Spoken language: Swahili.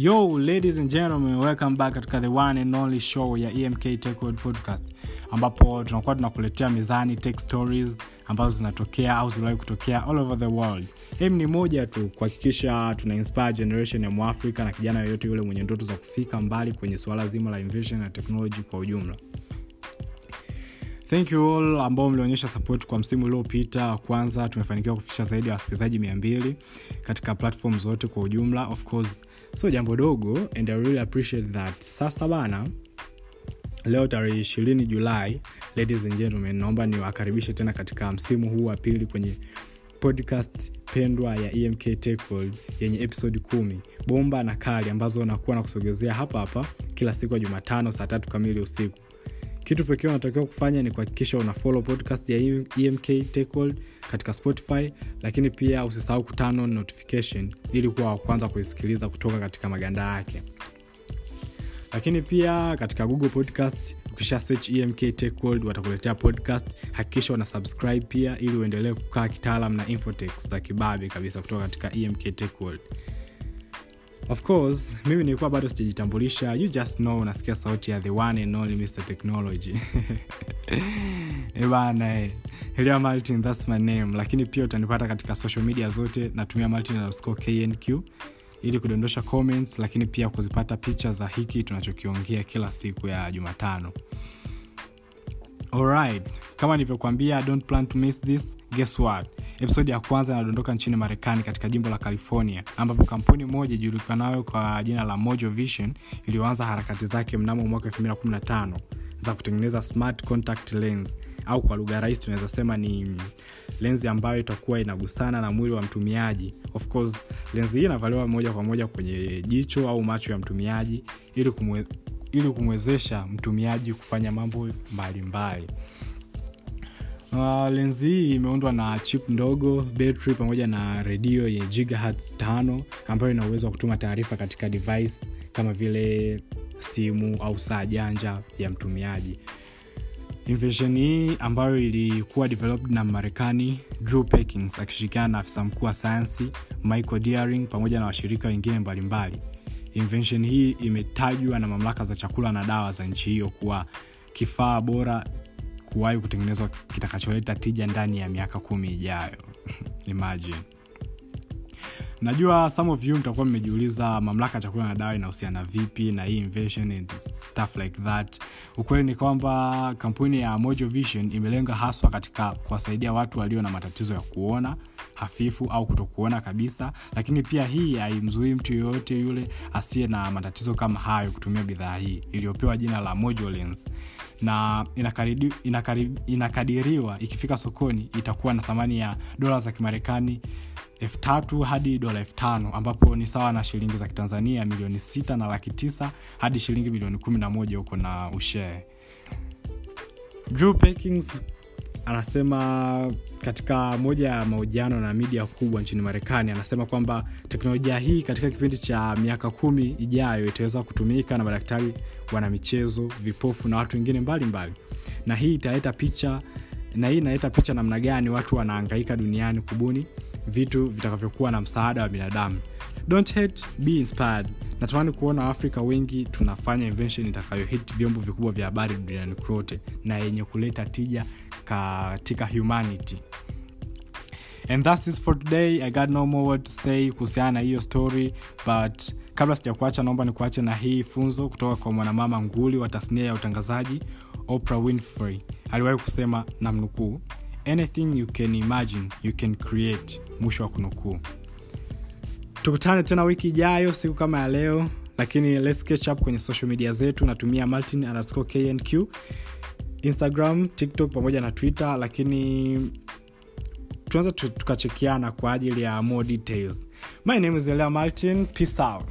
yo ladies and gentlemen welcome back katika the one and only show ya emk Tech podcast ambapo tunakuwa tunakuletea mezani tech stories ambazo zinatokea au ziliwahi kutokea all over the world. Hem ni moja tu kuhakikisha tuna inspire generation ya mwafrika na kijana yoyote yule mwenye ndoto za kufika mbali kwenye suala zima la invention na technology kwa ujumla thank you all ambao mlionyesha support kwa msimu uliopita. Wa kwanza tumefanikiwa kufikisha zaidi ya wasikilizaji mia mbili katika platform zote kwa ujumla. Of course sio jambo dogo and I really appreciate that. Sasa bana leo tarehe ishirini julai ladies and gentlemen naomba niwakaribishe tena katika msimu huu wa pili kwenye podcast pendwa ya emk Tech yenye episodi kumi. Bomba na kali ambazo nakuwa na kusogezea hapa hapa kila siku ya jumatano saa tatu kamili usiku kitu pekee unatakiwa kufanya ni kuhakikisha una follow podcast ya emk Tech World katika spotify lakini pia usisahau kutano notification ili kuwa wa kwanza kuisikiliza kutoka katika maganda yake. Lakini pia katika google podcast ukisha search emk Tech watakuletea podcast. Hakikisha una subscribe pia ili uendelee kukaa kitaalam na infotex za kibabe kabisa kutoka katika emk Tech World of course mimi nilikuwa bado sijajitambulisha. You just know unasikia sauti ya the one and only mr technology. Bana eh. Martin, that's my name. Lakini pia utanipata katika social media zote natumia martin underscore knq ili kudondosha comments lakini pia kuzipata picha za hiki tunachokiongea kila siku ya jumatano. Alright kama nilivyokuambia don't plan to miss this. Guess what episodi ya kwanza inadondoka nchini marekani katika jimbo la california ambapo kampuni moja ijulikanayo kwa jina la mojo vision iliyoanza harakati zake mnamo mwaka 215 za kutengeneza smart contact lens au kwa lugha rahisi tunaweza sema ni lenzi ambayo itakuwa inagusana na mwili wa mtumiaji. Of course lenzi hii inavaliwa moja kwa moja kwenye jicho au macho ya mtumiaji ili ili kumwezesha mtumiaji kufanya mambo mbalimbali Uh, lenzi hii imeundwa na chip ndogo betri pamoja na redio yenye gigahertz tano ambayo ina uwezo wa kutuma taarifa katika device kama vile simu au saa janja ya mtumiaji. Invention hii ambayo ilikuwa developed na marekani drew Perkins akishirikiana na afisa mkuu wa sayansi michael Dearing pamoja na washirika wengine mbalimbali. Invention hii imetajwa na mamlaka za chakula na dawa za nchi hiyo kuwa kifaa bora kuwahi kutengenezwa kitakacholeta tija ndani ya miaka kumi ijayo. Imagine. Najua some of you mtakuwa mmejiuliza mamlaka ya chakula na dawa inahusiana vipi na hii invention and stuff like that. Ukweli ni kwamba kampuni ya mojo vision imelenga haswa katika kuwasaidia watu walio na matatizo ya kuona hafifu au kutokuona kabisa. Lakini pia hii haimzuii mtu yoyote yule asiye na matatizo kama hayo kutumia bidhaa hii iliyopewa jina la mojo na inakaridi, inakadiriwa ikifika sokoni itakuwa na thamani ya dola za kimarekani elfu tatu hadi dola elfu tano ambapo ni sawa na shilingi za kitanzania milioni 6 na laki 9 hadi shilingi milioni kumi na moja huko na ushee anasema katika moja ya mahojiano na midia kubwa nchini marekani anasema kwamba teknolojia hii katika kipindi cha miaka kumi ijayo itaweza kutumika na madaktari wanamichezo vipofu na watu wengine mbalimbali. Na hii italeta picha na hii inaleta picha namna gani watu wanaangaika duniani kubuni vitu vitakavyokuwa na msaada wa binadamu. Don't hate be inspired. Natamani kuona waafrika wengi tunafanya invention itakayohit vyombo vikubwa vya habari duniani kote na yenye kuleta tija katika humanity. And that is for today. I got no more word to say kuhusiana na hiyo story but kabla sijakuacha naomba nikuache na hii funzo kutoka kwa mwanamama nguli wa tasnia ya utangazaji oprah winfrey. Aliwahi kusema na mnukuu anything you can imagine you can create. Mwisho wa kunukuu. Tukutane tena wiki ijayo siku kama ya leo lakini let's catch up kwenye social media zetu. Natumia martin knq instagram tiktok pamoja na twitter lakini tunaweza tukachekiana kwa ajili ya more details. My name is elia martin. Peace out